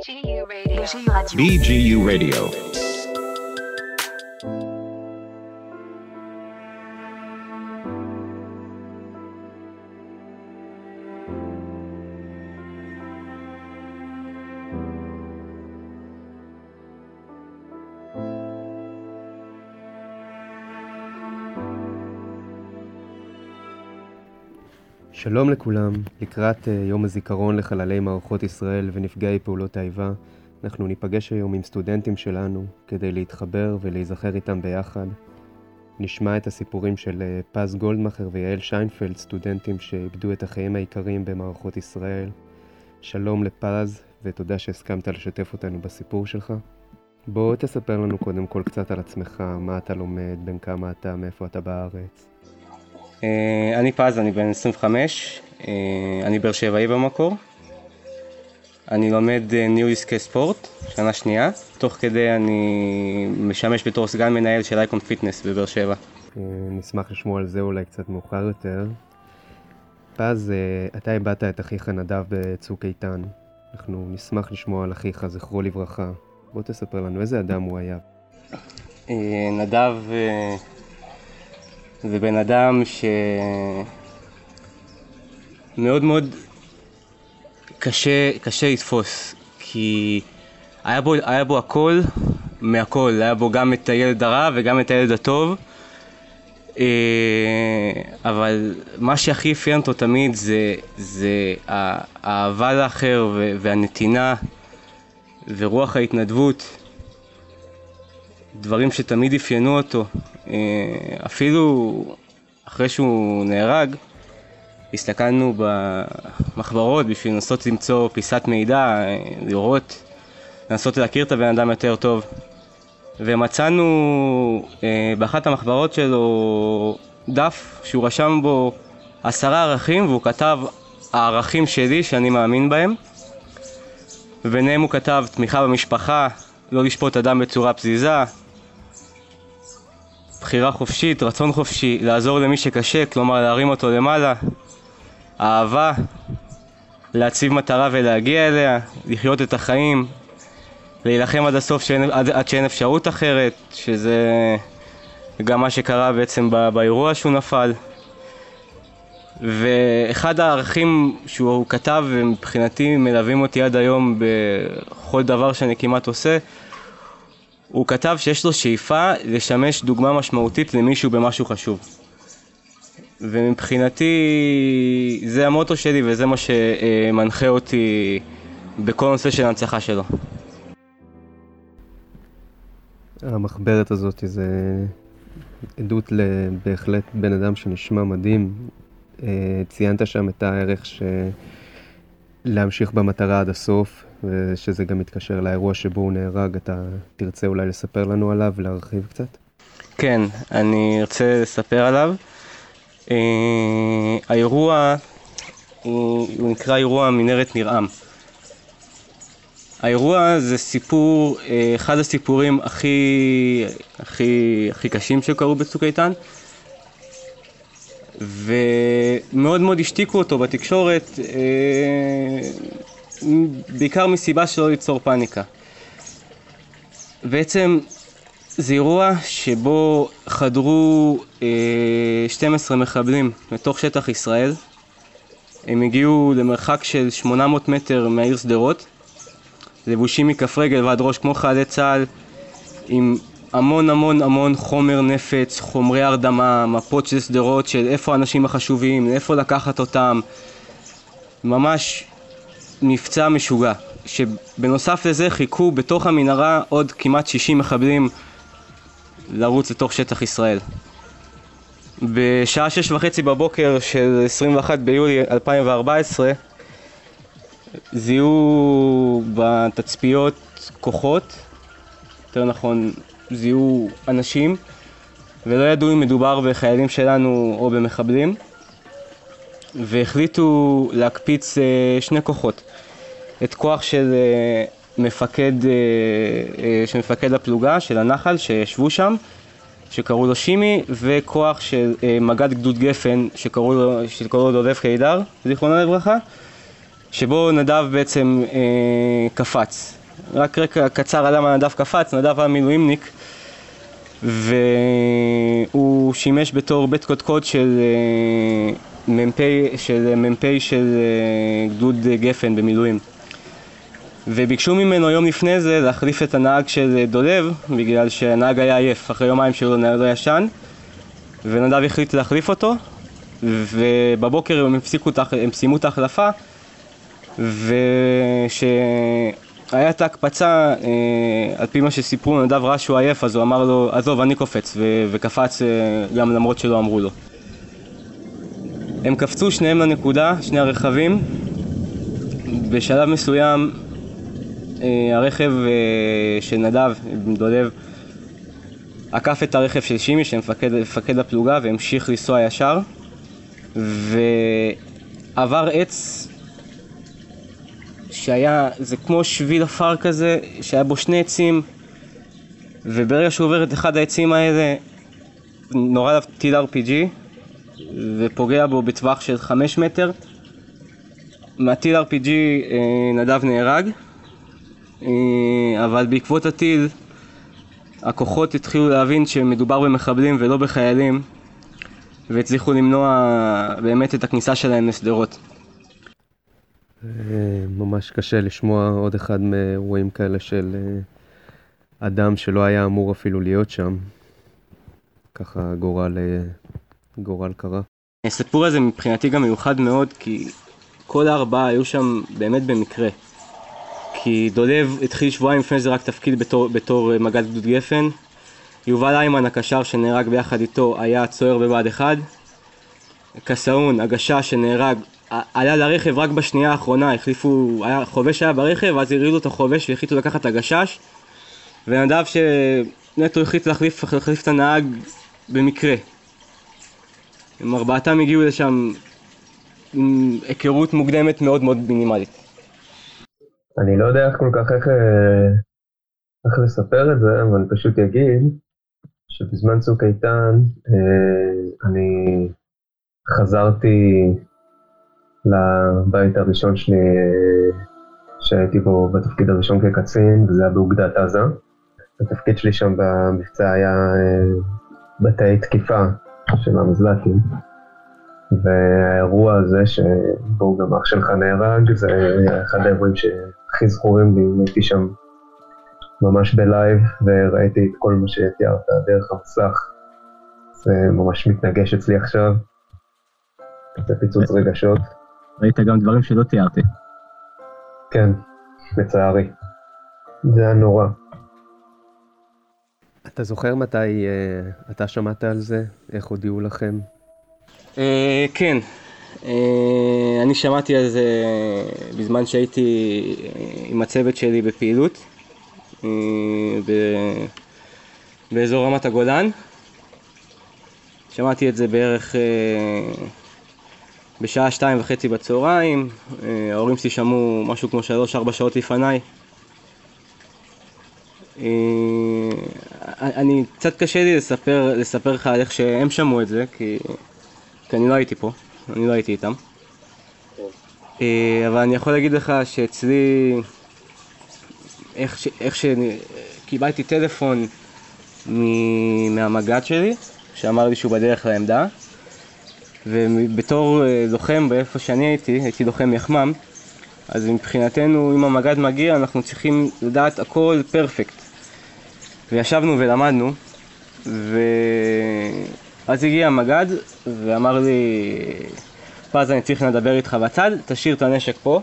BGU Radio. BGU Radio. שלום לכולם, לקראת uh, יום הזיכרון לחללי מערכות ישראל ונפגעי פעולות האיבה, אנחנו ניפגש היום עם סטודנטים שלנו כדי להתחבר ולהיזכר איתם ביחד. נשמע את הסיפורים של uh, פז גולדמכר ויעל שיינפלד, סטודנטים שאיבדו את החיים העיקריים במערכות ישראל. שלום לפז, ותודה שהסכמת לשתף אותנו בסיפור שלך. בוא תספר לנו קודם כל קצת על עצמך, מה אתה לומד, בין כמה אתה, מאיפה אתה בארץ. אה, אני פז, אני בן 25, אה, אני באר שבעי במקור. אני לומד אה, ניהול עסקי ספורט, שנה שנייה. תוך כדי אני משמש בתור סגן מנהל של Icon Fitness בבאר שבע. נשמח לשמוע על זה אולי קצת מאוחר יותר. פז, אתה איבדת את אחיך נדב בצוק איתן. אנחנו נשמח לשמוע על אחיך, זכרו לברכה. בוא תספר לנו איזה אדם הוא היה. נדב זה בן אדם שמאוד מאוד קשה, קשה לתפוס, כי היה בו, היה בו הכל מהכל, היה בו גם את הילד הרע וגם את הילד הטוב, אה, אבל מה שהכי אפיין אותו תמיד זה, זה האהבה לאחר והנתינה ורוח ההתנדבות. דברים שתמיד אפיינו אותו. אה, אפילו אחרי שהוא נהרג, הסתכלנו במחברות בשביל לנסות למצוא פיסת מידע, אה, לראות, לנסות להכיר את הבן אדם יותר טוב. ומצאנו אה, באחת המחברות שלו דף שהוא רשם בו עשרה ערכים והוא כתב הערכים שלי שאני מאמין בהם וביניהם הוא כתב תמיכה במשפחה, לא לשפוט אדם בצורה פזיזה, בחירה חופשית, רצון חופשי, לעזור למי שקשה, כלומר להרים אותו למעלה, אהבה, להציב מטרה ולהגיע אליה, לחיות את החיים, להילחם עד הסוף שאין, עד, עד שאין אפשרות אחרת, שזה גם מה שקרה בעצם בא, באירוע שהוא נפל. ואחד הערכים שהוא כתב ומבחינתי מלווים אותי עד היום בכל דבר שאני כמעט עושה הוא כתב שיש לו שאיפה לשמש דוגמה משמעותית למישהו במשהו חשוב. ומבחינתי זה המוטו שלי וזה מה שמנחה אותי בכל נושא של ההנצחה שלו. המחברת הזאת זה עדות לבהחלט בן אדם שנשמע מדהים. אה, ציינת שם את הערך של להמשיך במטרה עד הסוף, ושזה גם מתקשר לאירוע שבו הוא נהרג, אתה תרצה אולי לספר לנו עליו ולהרחיב קצת? כן, אני ארצה לספר עליו. Uh, האירוע הוא, הוא נקרא אירוע מנהרת נרעם. האירוע זה סיפור, uh, אחד הסיפורים הכי, הכי, הכי קשים שקרו בצוק איתן. ומאוד מאוד השתיקו אותו בתקשורת, אה, בעיקר מסיבה שלא ליצור פאניקה. בעצם זה אירוע שבו חדרו 12 אה, מחבלים לתוך שטח ישראל. הם הגיעו למרחק של 800 מטר מהעיר שדרות, לבושים מכף רגל ועד ראש כמו חיילי צה"ל, עם המון המון המון חומר נפץ, חומרי הרדמה, מפות של שדרות של איפה האנשים החשובים, איפה לקחת אותם. ממש מבצע משוגע. שבנוסף לזה חיכו בתוך המנהרה עוד כמעט 60 מחבלים לרוץ לתוך שטח ישראל. בשעה שש וחצי בבוקר של 21 ביולי 2014 זיהו בתצפיות כוחות, יותר נכון זיהו אנשים ולא ידעו אם מדובר בחיילים שלנו או במחבלים והחליטו להקפיץ אה, שני כוחות את כוח של אה, מפקד, אה, של מפקד הפלוגה של הנחל שישבו שם שקראו לו שימי וכוח של מג"ד גדוד גפן שקראו לו, שקראו לו דולב קידר זיכרונו לברכה שבו נדב בעצם אה, קפץ. רק רקע קצר על למה נדב קפץ, נדב היה מילואימניק והוא שימש בתור בית קודקוד של אה, מ"פ של, מ"פ של אה, גדוד גפן במילואים. וביקשו ממנו יום לפני זה להחליף את הנהג של דולב בגלל שהנהג היה עייף, אחרי יומיים שלו לא ישן ונדב החליט להחליף אותו ובבוקר הם, הפסיקו, הם סיימו את ההחלפה ושהיה את ההקפצה, אה, על פי מה שסיפרו, נדב ראה שהוא עייף אז הוא אמר לו עזוב אני קופץ ו- וקפץ אה, גם למרות שלא אמרו לו הם קפצו שניהם לנקודה, שני הרכבים. בשלב מסוים אה, הרכב אה, של נדב, דולב, עקף את הרכב של שימי, שמפקד הפלוגה, והמשיך לנסוע ישר, ועבר עץ שהיה, זה כמו שביל עפר כזה, שהיה בו שני עצים, וברגע שהוא עובר את אחד העצים האלה, נורה עליו טיל RPG, ופוגע בו בטווח של חמש מטר. מהטיל RPG אה, נדב נהרג, אה, אבל בעקבות הטיל הכוחות התחילו להבין שמדובר במחבלים ולא בחיילים והצליחו למנוע באמת את הכניסה שלהם לשדרות. אה, ממש קשה לשמוע עוד אחד מאירועים כאלה של אדם שלא היה אמור אפילו להיות שם. ככה גורל, גורל קרה. הסיפור הזה מבחינתי גם מיוחד מאוד כי כל הארבעה היו שם באמת במקרה. כי דולב התחיל שבועיים לפני זה רק תפקיד בתור, בתור אה, מג"ד גדוד גפן. יובל איימן הקשר שנהרג ביחד איתו היה צוער בבה"ד 1. קסאון, הגשש שנהרג, עלה לרכב רק בשנייה האחרונה, החליפו, היה, חובש היה ברכב, אז הרידו את החובש והחליטו לקחת את הגשש. ונדב שנטו החליט להחליף, להחליף את הנהג במקרה. הם ארבעתם הגיעו לשם עם היכרות מוקדמת מאוד מאוד מינימלית. אני לא יודע איך כל כך איך, אה, איך לספר את זה, אבל אני פשוט אגיד שבזמן צוק איתן אה, אני חזרתי לבית הראשון שלי אה, שהייתי בו בתפקיד הראשון כקצין, וזה היה באוגדת עזה. התפקיד שלי שם במבצע היה בתי תקיפה של המזל"טים. והאירוע הזה שבו גם אח שלך נהרג, זה אחד האירועים שהכי זכורים לי, הייתי שם ממש בלייב וראיתי את כל מה שתיארת דרך המסך. זה ממש מתנגש אצלי עכשיו. זה פיצוץ רגשות. ראית גם דברים שלא תיארתי. כן, לצערי. זה היה נורא. אתה זוכר מתי uh, אתה שמעת על זה? איך הודיעו לכם? אה, כן, אה, אני שמעתי על זה בזמן שהייתי עם הצוות שלי בפעילות באזור רמת הגולן. שמעתי את זה בערך בשעה שתיים וחצי בצהריים, ההורים שלי שמעו משהו כמו שלוש-ארבע שעות לפניי. אני, קצת קשה לי לספר, לספר לך על איך שהם שמעו את זה, כי כי אני לא הייתי פה, אני לא הייתי איתם. אה, אבל אני יכול להגיד לך שאצלי, איך, ש... איך שקיבלתי טלפון מהמג"ד שלי, שאמר לי שהוא בדרך לעמדה, ובתור אה, לוחם באיפה שאני הייתי, הייתי לוחם יחמ"ם, אז מבחינתנו אם המג"ד מגיע אנחנו צריכים לדעת הכל פרפקט. וישבנו ולמדנו, ו... אז הגיע המג"ד ואמר לי, פז אני צריך לדבר איתך בצד, תשאיר את הנשק פה.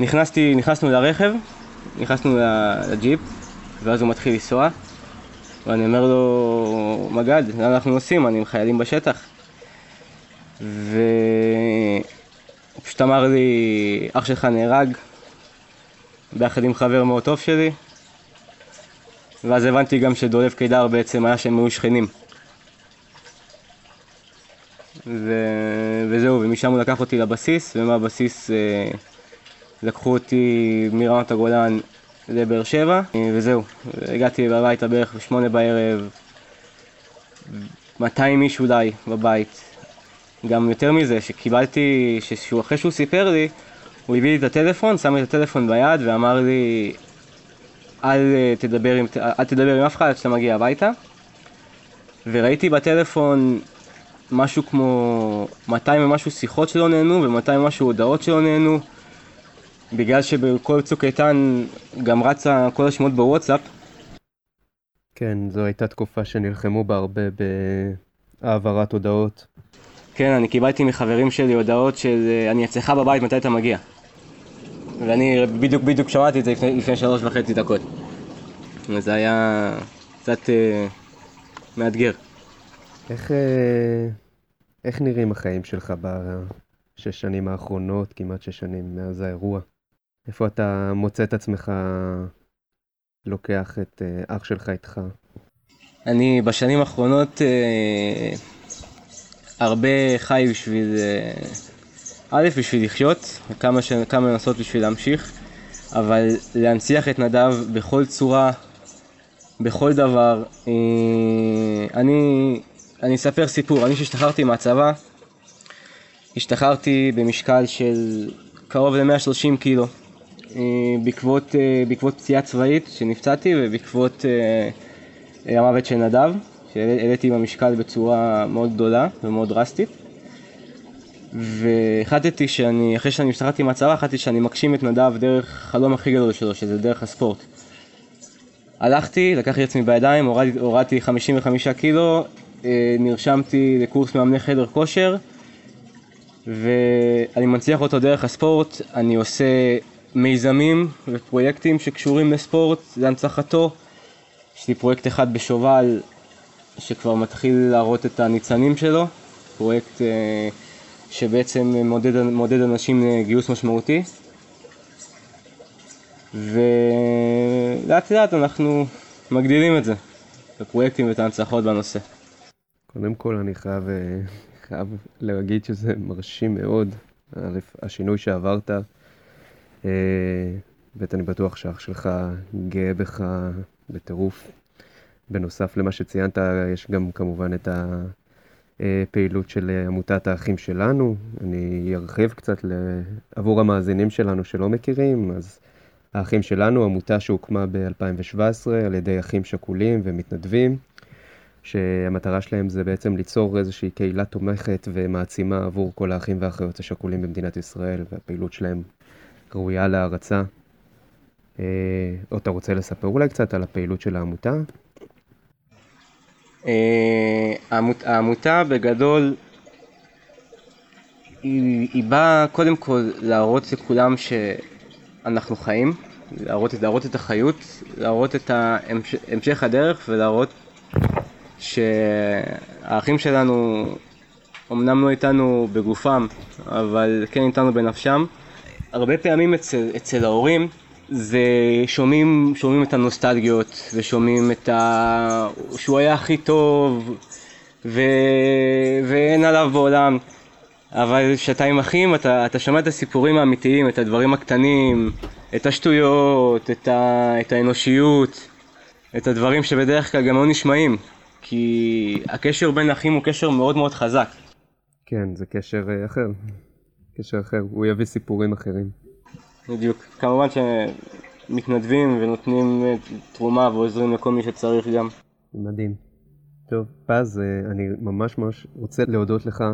נכנסתי, נכנסנו לרכב, נכנסנו לג'יפ, ואז הוא מתחיל לנסוע, ואני אומר לו, מג"ד, לאן אנחנו נוסעים? אני עם חיילים בשטח. והוא פשוט אמר לי, אח שלך נהרג, ביחד עם חבר מאוד טוב שלי, ואז הבנתי גם שדולב קידר בעצם היה שהם היו שכנים. ו... וזהו, ומשם הוא לקח אותי לבסיס, ומהבסיס אה, לקחו אותי מרמת הגולן לבאר שבע, אה, וזהו, הגעתי הביתה בערך בשמונה בערב, 200 איש אולי בבית. גם יותר מזה, שקיבלתי, שאחרי שהוא סיפר לי, הוא הביא לי את הטלפון, שם לי את הטלפון ביד ואמר לי, אל אה, תדבר עם, אל תדבר עם אף אחד עד שאתה מגיע הביתה. וראיתי בטלפון משהו כמו 200 ומשהו שיחות שלא נהנו ו-200 ומשהו הודעות שלא נהנו. בגלל שבכל צוק איתן גם רצה כל השמות בוואטסאפ. כן, זו הייתה תקופה שנלחמו בה הרבה בהעברת הודעות. כן, אני קיבלתי מחברים שלי הודעות של אה, אני אצלך בבית, מתי אתה מגיע? ואני בדיוק בדיוק שמעתי את זה לפני, לפני שלוש וחצי דקות. וזה היה קצת אה, מאתגר. איך, אה, איך נראים החיים שלך בשש שנים האחרונות, כמעט שש שנים מאז האירוע? איפה אתה מוצא את עצמך לוקח את אה, אח שלך איתך? אני בשנים האחרונות אה, הרבה חי בשביל, אה, א', בשביל לחיות, וכמה ש... כמה לנסות בשביל להמשיך, אבל להנציח את נדב בכל צורה, בכל דבר. אה, אני, אני אספר סיפור, אני שהשתחררתי מהצבא, השתחררתי במשקל של קרוב ל-130 קילו. אה, בעקבות, אה, בעקבות פציעה צבאית שנפצעתי ובעקבות המוות של נדב, שהעליתי במשקל בצורה מאוד גדולה ומאוד דרסטית. והחלטתי שאני, אחרי שאני השתחררתי מהצבא, החלטתי שאני מגשים את נדב דרך החלום הכי גדול שלו, שזה דרך הספורט. הלכתי, לקחתי את עצמי בידיים, הורדתי, הורדתי 55 קילו, נרשמתי לקורס מאמני חדר כושר, ואני מנציח אותו דרך הספורט, אני עושה מיזמים ופרויקטים שקשורים לספורט, להנצחתו. יש לי פרויקט אחד בשובל שכבר מתחיל להראות את הניצנים שלו, פרויקט אה, שבעצם מודד, מודד אנשים לגיוס משמעותי. ולאט לאט אנחנו מגדילים את זה, את הפרויקטים ואת ההנצחות בנושא. קודם כל אני חייב, אה, חייב להגיד שזה מרשים מאוד, השינוי שעברת. ב', אני בטוח שאח שלך גאה בך בטירוף. בנוסף למה שציינת, יש גם כמובן את הפעילות של עמותת האחים שלנו. אני ארחיב קצת עבור המאזינים שלנו שלא מכירים, אז האחים שלנו, עמותה שהוקמה ב-2017 על ידי אחים שכולים ומתנדבים, שהמטרה שלהם זה בעצם ליצור איזושהי קהילה תומכת ומעצימה עבור כל האחים והאחיות השכולים במדינת ישראל, והפעילות שלהם ראויה להערצה. אה, אתה רוצה לספר אולי קצת על הפעילות של העמותה? העמותה בגדול היא, היא באה קודם כל להראות לכולם שאנחנו חיים, להראות, להראות את החיות, להראות את המשך הדרך ולהראות שהאחים שלנו אמנם לא איתנו בגופם, אבל כן איתנו בנפשם. הרבה פעמים אצל, אצל ההורים זה שומעים, שומעים את הנוסטלגיות ושומעים את ה... שהוא היה הכי טוב ו... ואין עליו בעולם אבל כשאתה עם אחים אתה, אתה שומע את הסיפורים האמיתיים, את הדברים הקטנים, את השטויות, את, ה... את האנושיות, את הדברים שבדרך כלל גם לא נשמעים כי הקשר בין אחים הוא קשר מאוד מאוד חזק. כן, זה קשר אה, אחר. קשר אחר, הוא יביא סיפורים אחרים. בדיוק. כמובן שמתנדבים ונותנים אה, תרומה ועוזרים לכל מי שצריך גם. מדהים. טוב, פז, אה, אני ממש ממש רוצה להודות לך,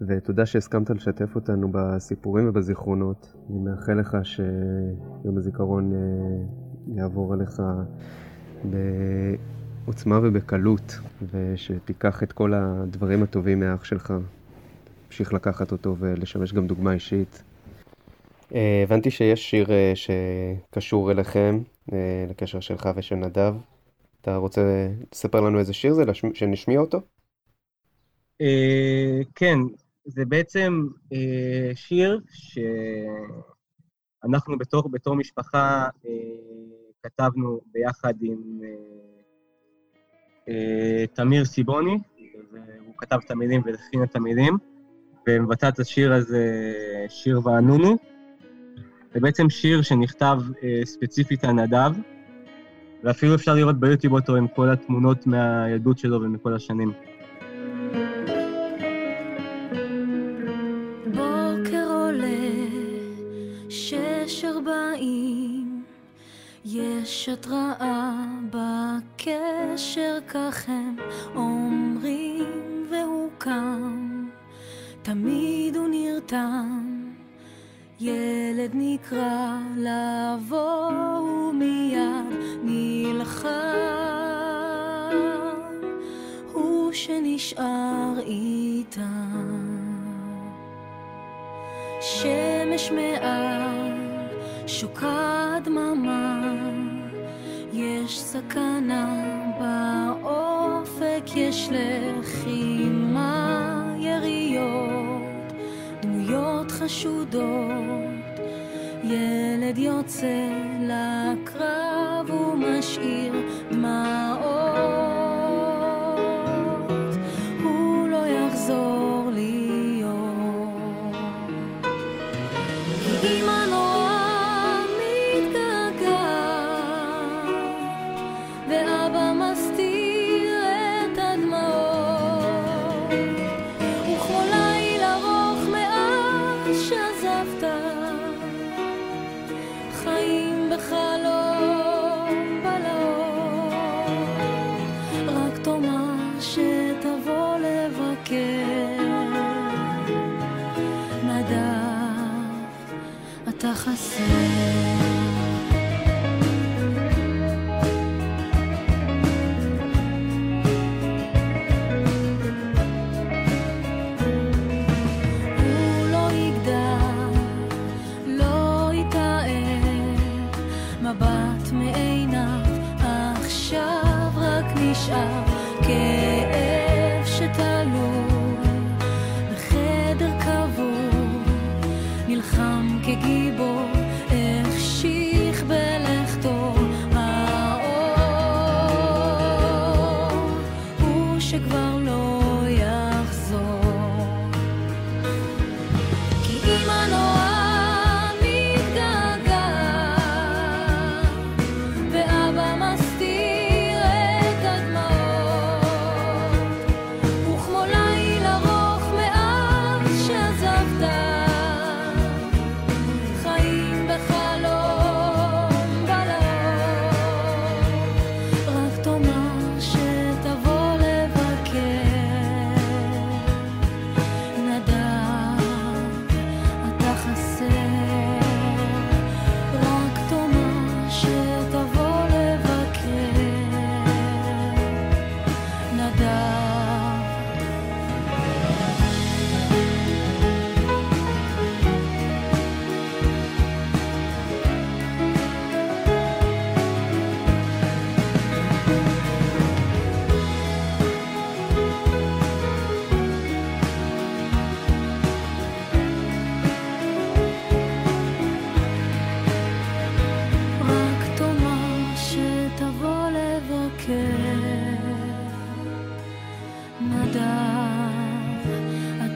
ותודה שהסכמת לשתף אותנו בסיפורים ובזיכרונות. אני מאחל לך שיום הזיכרון אה, יעבור עליך בעוצמה ובקלות, ושתיקח את כל הדברים הטובים מהאח שלך, להמשיך לקחת אותו ולשמש גם דוגמה אישית. אה, הבנתי שיש שיר שקשור אליכם, לקשר שלך ושל נדב. אתה רוצה לספר לנו איזה שיר זה, שנשמיע אותו? כן, זה בעצם שיר שאנחנו בתור, בתור משפחה כתבנו ביחד עם תמיר סיבוני, והוא כתב את המילים והלחין את המילים. ומבצע את השיר הזה, שיר וענונו. זה בעצם שיר שנכתב אה, ספציפית על נדב, ואפילו אפשר לראות ביוטיוב אותו עם כל התמונות מהילדות שלו ומכל השנים. בוקר עולה, שש ארבעים, יש התראה בקשר, כך אומרים והוא קם, תמיד הוא נרתם. ילד נקרא לבוא ומיד נלחם, הוא שנשאר איתם. שמש מעל, שוקעת דממה, יש סכנה באופק, יש לחימה, חשודות, ילד יוצא לקרב ומשאיר דמעות.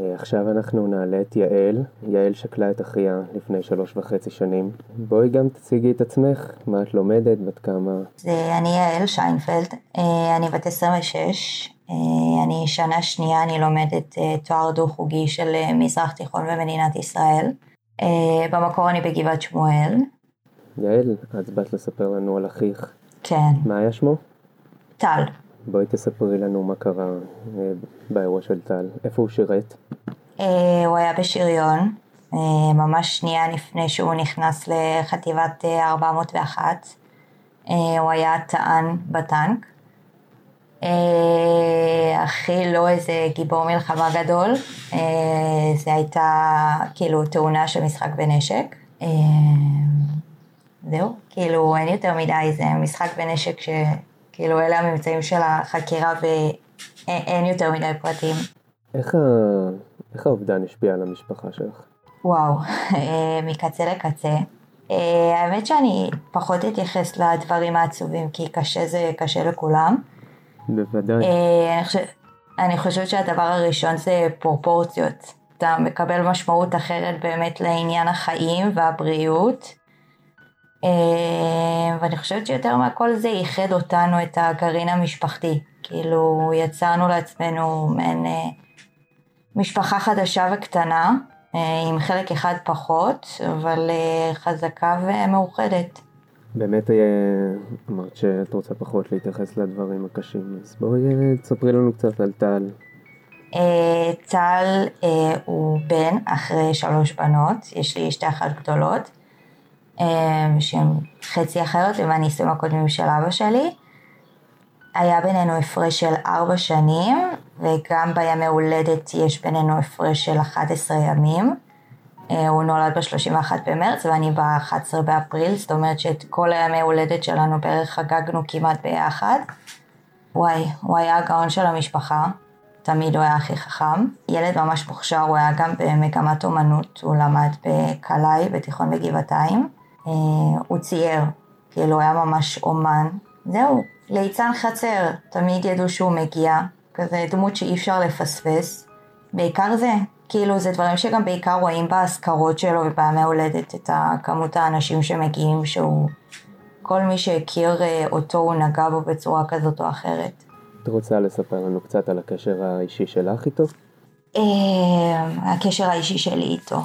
אה, עכשיו אנחנו נעלה את יעל. יעל שקלה את אחיה לפני שלוש וחצי שנים. בואי גם תציגי את עצמך, מה את לומדת, בת כמה. אני יעל שיינפלד, אה, אני בת 26. אני שנה שנייה, אני לומדת תואר דו-חוגי של מזרח תיכון במדינת ישראל. במקור אני בגבעת שמואל. יעל, את באת לספר לנו על אחיך. כן. מה היה שמו? טל. בואי תספרי לנו מה קרה אה, באירוע של טל, איפה הוא שירת? אה, הוא היה בשריון, אה, ממש שנייה לפני שהוא נכנס לחטיבת 401. הוא היה טען בטנק. הכי לא איזה גיבור מלחמה גדול, זה הייתה כאילו תאונה של משחק בנשק. זהו, כאילו אין יותר מדי, זה משחק בנשק ש... כאילו אלה הממצאים של החקירה ואין יותר מדי פרטים. איך, ה... איך האובדן השפיע על המשפחה שלך? וואו, אה, מקצה לקצה. אה, האמת שאני פחות אתייחס לדברים העצובים כי קשה זה קשה לכולם. בוודאי. אה, אני, חושב, אני חושבת שהדבר הראשון זה פרופורציות. אתה מקבל משמעות אחרת באמת לעניין החיים והבריאות. אה, ואני חושבת שיותר מהכל זה ייחד אותנו, את הגרעין המשפחתי. כאילו יצרנו לעצמנו מעין אה, משפחה חדשה וקטנה, אה, עם חלק אחד פחות, אבל חזקה ומאוחדת. באמת אמרת שאת רוצה פחות להתייחס לדברים הקשים, אז בואי תספרי לנו קצת על טל. טל הוא בן אחרי שלוש בנות, יש לי שתי אחת גדולות. אמ, שהם חצי אחרת ומהניסויים הקודמים של אבא שלי. היה בינינו הפרש של ארבע שנים, וגם בימי הולדת יש בינינו הפרש של 11 ימים. אה, הוא נולד ב-31 במרץ ואני ב-11 באפריל, זאת אומרת שאת כל הימי הולדת שלנו בערך חגגנו כמעט ביחד. וואי, הוא היה הגאון של המשפחה, תמיד הוא היה הכי חכם. ילד ממש מוכשר, הוא היה גם במגמת אומנות, הוא למד בקלעי בתיכון בגבעתיים. אה, הוא צייר, כאילו היה ממש אומן. זהו, ליצן חצר, תמיד ידעו שהוא מגיע, כזה דמות שאי אפשר לפספס. בעיקר זה, כאילו זה דברים שגם בעיקר רואים באזכרות שלו ובימי הולדת, את כמות האנשים שמגיעים, שהוא... כל מי שהכיר אה, אותו הוא נגע בו בצורה כזאת או אחרת. את רוצה לספר לנו קצת על הקשר האישי שלך איתו? אה, הקשר האישי שלי איתו.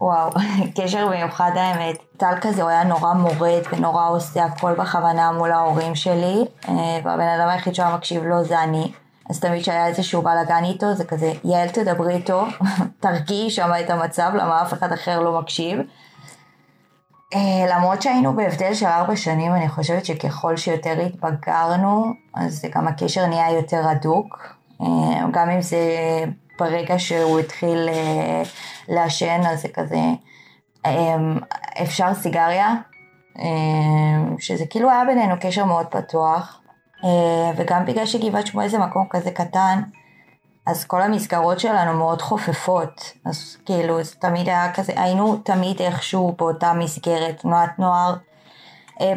וואו, קשר מיוחד האמת. טל כזה, הוא היה נורא מורד ונורא עושה הכל בכוונה מול ההורים שלי, אה, והבן אדם היחיד שהיה מקשיב לו זה אני. אז תמיד כשהיה איזשהו בלאגן איתו, זה כזה, יעל תדברי איתו, תרגיעי שם את המצב, למה אף אחד אחר לא מקשיב. אה, למרות שהיינו בהבדל של ארבע שנים, אני חושבת שככל שיותר התבגרנו, אז גם הקשר נהיה יותר הדוק. אה, גם אם זה ברגע שהוא התחיל אה, לעשן, אז זה כזה, אמ, אפשר סיגריה, אמ, שזה כאילו היה בינינו קשר מאוד פתוח, אה, וגם בגלל שגבעת שמואל זה מקום כזה קטן, אז כל המסגרות שלנו מאוד חופפות, אז כאילו זה תמיד היה כזה, היינו תמיד איכשהו באותה מסגרת, תנועת נוער,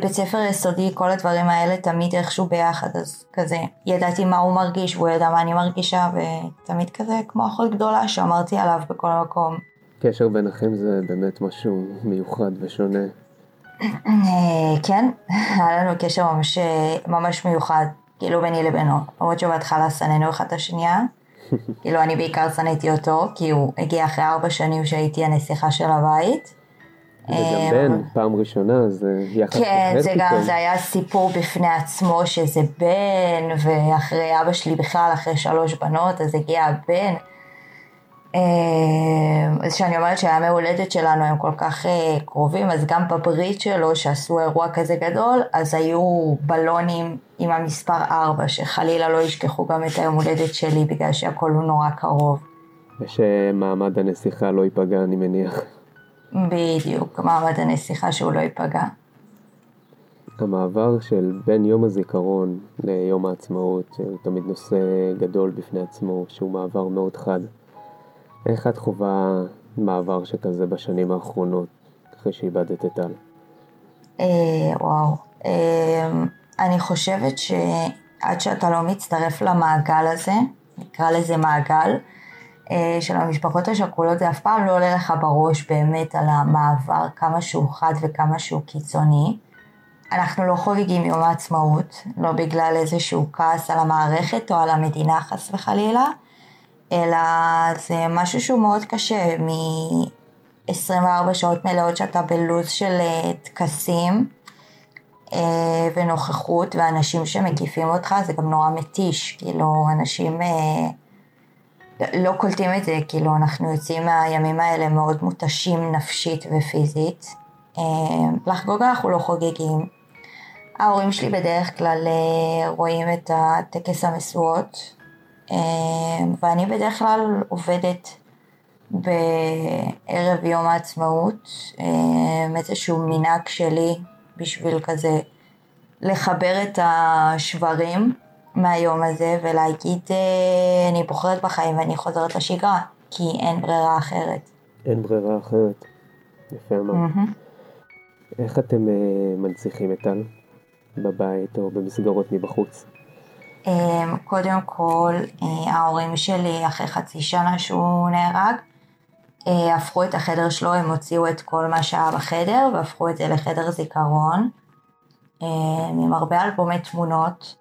בית ספר יסודי, כל הדברים האלה תמיד איכשהו ביחד, אז כזה ידעתי מה הוא מרגיש והוא ידע מה אני מרגישה, ותמיד כזה כמו אחות גדולה שאמרתי עליו בכל מקום. קשר אחים זה באמת משהו מיוחד ושונה. אה, כן, היה לנו קשר ממש, ממש מיוחד, כאילו ביני לבינו, למרות שבהתחלה שנאנו אחד את השנייה. כאילו אני בעיקר שנאתי אותו, כי הוא הגיע אחרי ארבע שנים שהייתי הנסיכה של הבית. וגם אה, בן, פעם ראשונה, זה יחד כן, זה גם, זה היה סיפור בפני עצמו שזה בן, ואחרי אבא שלי בכלל, אחרי שלוש בנות, אז הגיע הבן. אה, אז כשאני אומרת שהימי הולדת שלנו הם כל כך אה, קרובים, אז גם בברית שלו, שעשו אירוע כזה גדול, אז היו בלונים עם המספר 4, שחלילה לא ישכחו גם את היום הולדת שלי, בגלל שהכל הוא נורא קרוב. ושמעמד הנסיכה לא ייפגע, אני מניח. בדיוק, מעמד הנסיכה שהוא לא ייפגע. המעבר של בין יום הזיכרון ליום העצמאות, שהוא תמיד נושא גדול בפני עצמו, שהוא מעבר מאוד חד. איך את חווה מעבר שכזה בשנים האחרונות, אחרי שאיבדת את טל? אה, וואו. אה, אני חושבת שעד שאתה לא מצטרף למעגל הזה, נקרא לזה מעגל, אה, של המשפחות השכולות, זה אף פעם לא עולה לך בראש באמת על המעבר, כמה שהוא חד וכמה שהוא קיצוני. אנחנו לא חוגגים יום העצמאות, לא בגלל איזשהו כעס על המערכת או על המדינה חס וחלילה, אלא זה משהו שהוא מאוד קשה, מ-24 שעות מלאות שאתה בלוז של אה, טקסים אה, ונוכחות ואנשים שמקיפים אותך, זה גם נורא מתיש, כאילו אנשים לא קולטים את זה, כאילו אנחנו יוצאים מהימים האלה מאוד מותשים נפשית ופיזית. אה, לחגוג אנחנו לא חוגגים. ההורים שלי בדרך כלל אה, רואים את הטקס המשואות, אה, ואני בדרך כלל עובדת בערב יום העצמאות, איזשהו מנהג שלי בשביל כזה לחבר את השברים מהיום הזה ולהגיד אה, אני בוחרת בחיים ואני חוזרת לשגרה, כי אין ברירה אחרת. אין ברירה אחרת. יפה אמרת. Mm-hmm. איך אתם uh, מנציחים את טל? בבית או במסגרות מבחוץ? אמ, קודם כל, אה, ההורים שלי, אחרי חצי שנה שהוא נהרג, אה, הפכו את החדר שלו, הם הוציאו את כל מה שהיה בחדר והפכו את זה לחדר זיכרון, עם הרבה אלבומי תמונות.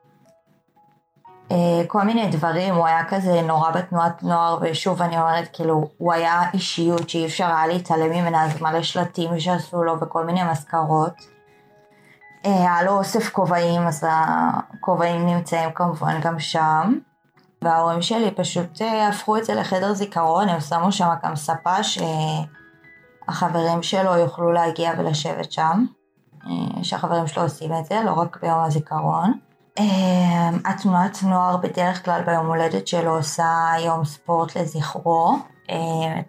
אה, כל מיני דברים, הוא היה כזה נורא בתנועת נוער, ושוב אני אומרת, כאילו, הוא היה אישיות שאי אפשר היה להתעלם ממנה, אז מלא שלטים שעשו לו וכל מיני מזכרות. היה לו אוסף כובעים, אז הכובעים נמצאים כמובן גם שם. וההורים שלי פשוט אה, הפכו את זה לחדר זיכרון, הם שמו שם גם ספה שהחברים שלו יוכלו להגיע ולשבת שם, אה, שהחברים שלו עושים את זה, לא רק ביום הזיכרון. אה, התנועת נוער בדרך כלל ביום הולדת שלו עושה יום ספורט לזכרו.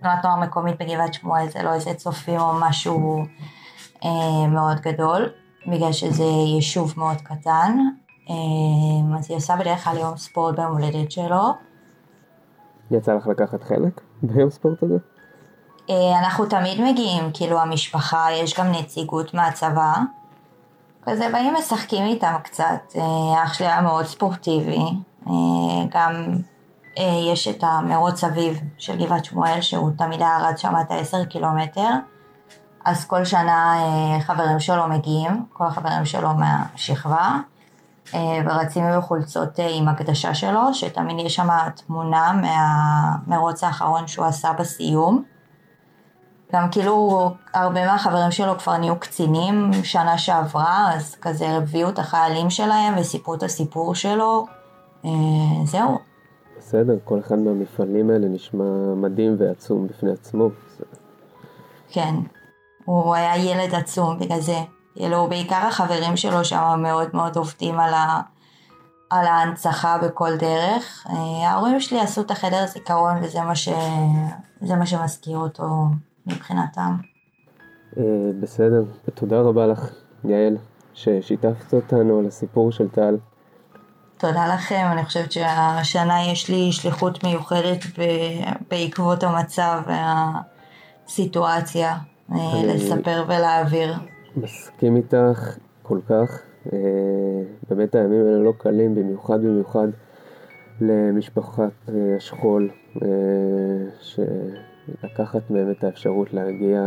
תנועת נוער מקומית בגבעת שמואל זה לא איזה צופים או משהו מאוד גדול. בגלל שזה יישוב מאוד קטן, אמ, אז היא עושה בדרך כלל יום ספורט ביום הולדת שלו. יצא לך לקחת חלק ביום ספורט הזה? אה, אנחנו תמיד מגיעים, כאילו המשפחה, יש גם נציגות מהצבא. כזה באים משחקים איתם קצת, אה, אח שלי היה מאוד ספורטיבי, אה, גם יש את המרוץ אביב של גבעת שמואל שהוא תמיד היה רץ שם את ה-10 קילומטר. אז כל שנה אה, חברים שלו מגיעים, כל החברים שלו מהשכבה, אה, ורצים עם חולצות אה, עם הקדשה שלו, שתמיד יש שם תמונה מהמרוץ האחרון שהוא עשה בסיום. גם כאילו הרבה מהחברים שלו כבר נהיו קצינים שנה שעברה, אז כזה הביאו את החיילים שלהם וסיפרו את הסיפור שלו, זהו. בסדר, כל אחד מהמפעלים האלה נשמע מדהים ועצום בפני עצמו. כן, הוא היה ילד עצום בגלל זה. כאילו, בעיקר החברים שלו שם מאוד מאוד עובדים על, ה, על ההנצחה בכל דרך. אה, ההורים שלי עשו את החדר זיכרון וזה מה, ש, מה שמזכיר אותו מבחינתם. אה, בסדר, ותודה רבה לך, יעל, ששיתפת אותנו על הסיפור של טל. תודה לכם, אני חושבת שהשנה יש לי שליחות מיוחדת בעקבות המצב והסיטואציה. לספר ולהעביר. מסכים איתך כל כך. אה, באמת הימים האלה לא קלים, במיוחד במיוחד למשפחת אה, השכול, אה, שלקחת מהם את האפשרות להגיע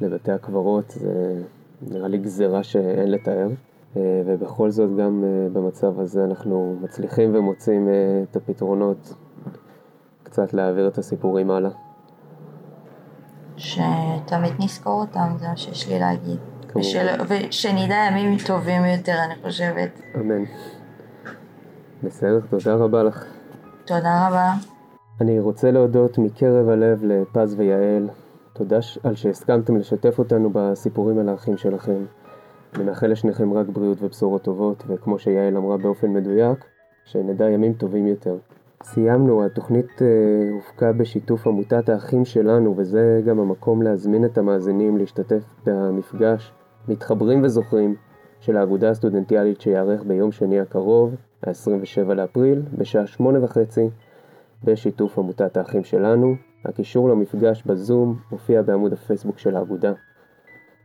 לבתי הקברות, זה נראה לי גזירה שאין לתאר. ובכל זאת גם במצב הזה אנחנו מצליחים ומוצאים את הפתרונות קצת להעביר את הסיפורים הלאה. שתמיד נזכור אותם, זה מה שיש לי להגיד. ושל... ושנדע ימים טובים יותר, אני חושבת. אמן. בסדר, תודה רבה לך. תודה רבה. אני רוצה להודות מקרב הלב לפז ויעל. תודה על שהסכמתם לשתף אותנו בסיפורים על האחים שלכם. אני מאחל לשניכם רק בריאות ובשורות טובות, וכמו שיעל אמרה באופן מדויק, שנדע ימים טובים יותר. סיימנו, התוכנית אה, הופקה בשיתוף עמותת האחים שלנו וזה גם המקום להזמין את המאזינים להשתתף במפגש מתחברים וזוכרים של האגודה הסטודנטיאלית שיארך ביום שני הקרוב, ה-27 לאפריל, בשעה שמונה וחצי, בשיתוף עמותת האחים שלנו. הקישור למפגש בזום מופיע בעמוד הפייסבוק של האגודה.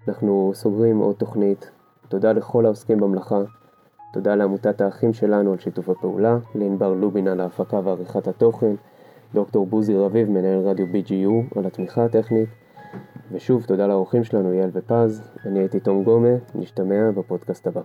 אנחנו סוגרים עוד תוכנית. תודה לכל העוסקים במלאכה. תודה לעמותת האחים שלנו על שיתוף הפעולה, לענבר לובין על ההפקה ועריכת התוכן, דוקטור בוזי רביב, מנהל רדיו BGU, על התמיכה הטכנית, ושוב תודה לאורחים שלנו יעל ופז, אני הייתי תום גומה, נשתמע בפודקאסט הבא.